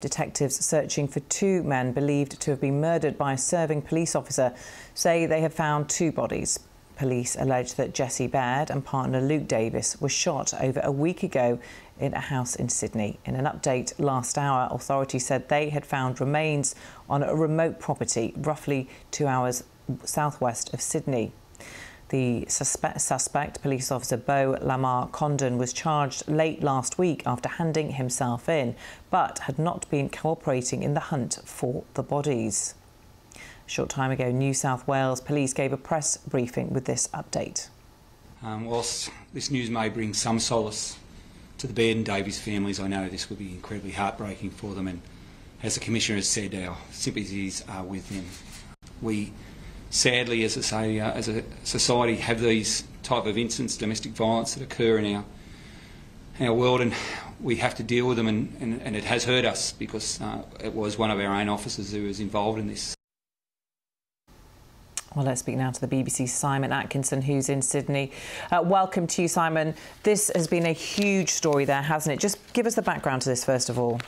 Detectives searching for two men believed to have been murdered by a serving police officer say they have found two bodies. Police allege that Jesse Baird and partner Luke Davies were shot over a week ago in a house in Sydney. In an update last hour, authorities said they had found remains on a remote property roughly two hours southwest of Sydney. The suspect, suspect, police officer Beau Lamarre-Condon, was charged late last week after handing himself in, but had not been cooperating in the hunt for the bodies. A short time ago, New South Wales Police gave a press briefing with this update. Um, whilst this news may bring some solace to the Baird and Davies families, I know this will be incredibly heartbreaking for them, and as the Commissioner has said, our sympathies are with them. We sadly, as I say, uh, as a society, have these type of incidents, domestic violence that occur in our our world, and we have to deal with them. And, and, and it has hurt us because uh, it was one of our own officers who was involved in this. Well, let's speak now to the BBC Simon Atkinson, who's in Sydney. Uh, welcome to you, Simon. This has been a huge story there, hasn't it? Just give us the background to this, first of all.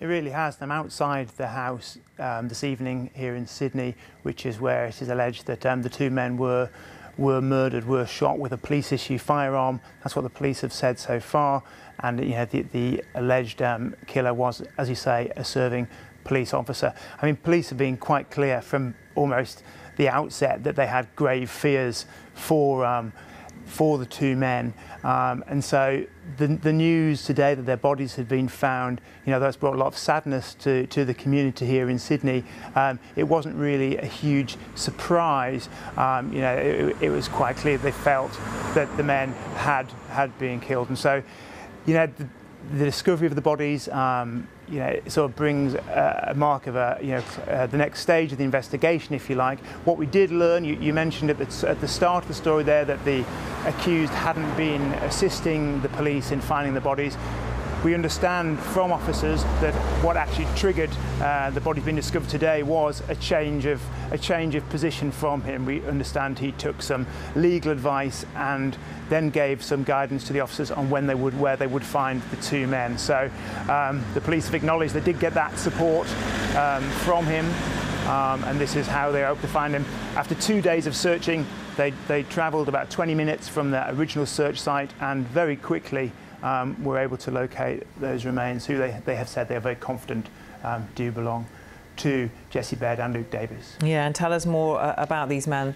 It really has. I'm outside the house um, this evening here in Sydney, which is where it is alleged that um, the two men were were murdered, were shot with a police issue firearm. That's what the police have said so far. And you know, the, the alleged um, killer was, as you say, a serving police officer. I mean, police have been quite clear from almost the outset that they had grave fears for um, for the two men. Um, and so the, the news today that their bodies had been found, you know, that's brought a lot of sadness to, to the community here in Sydney. Um, it wasn't really a huge surprise. Um, you know, it, it, was quite clear they felt that the men had, had been killed. And so, you know, the, the discovery of the bodies, um, you know, sort of brings a, mark of a, you know, uh, the next stage of the investigation, if you like. What we did learn, you, you mentioned at the, at the start of the story there that the accused hadn't been assisting the police in finding the bodies. We understand from officers that what actually triggered uh, the body being discovered today was a change of a change of position from him. We understand he took some legal advice and then gave some guidance to the officers on when they would where they would find the two men. So um, the police have acknowledged they did get that support um, from him. Um, and this is how they hope to find him. After two days of searching, they, they travelled about 20 minutes from the original search site and very quickly um, were able to locate those remains who they, they have said they are very confident um, do belong to Jesse Baird and Luke Davies. Yeah, and tell us more uh, about these men,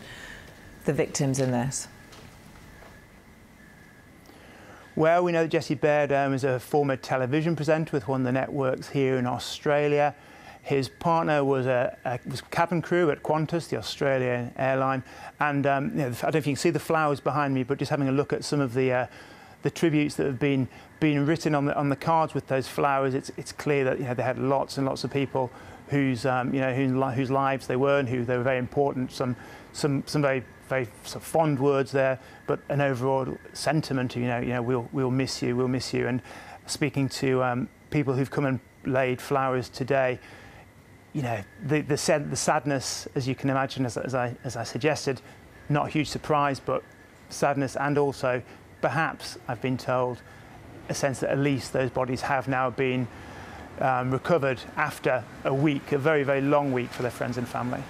the victims in this. Well, we know that Jesse Baird um, is a former television presenter with one of the networks here in Australia. His partner was a, a was cabin crew at Qantas, the Australian airline, and um, you know, I don't know if you can see the flowers behind me, but just having a look at some of the uh, the tributes that have been been written on the on the cards with those flowers, it's it's clear that you know they had lots and lots of people whose um, you know whose, whose lives they were and who they were very important. Some some some very very sort of fond words there, but an overall sentiment. You know you know we'll we'll miss you, we'll miss you. And speaking to um, people who've come and laid flowers today, you know the the, sad, the sadness, as you can imagine, as, as I as I suggested, not a huge surprise, but sadness and also perhaps, I've been told, a sense that at least those bodies have now been um, recovered after a week, a very, very long week for their friends and family.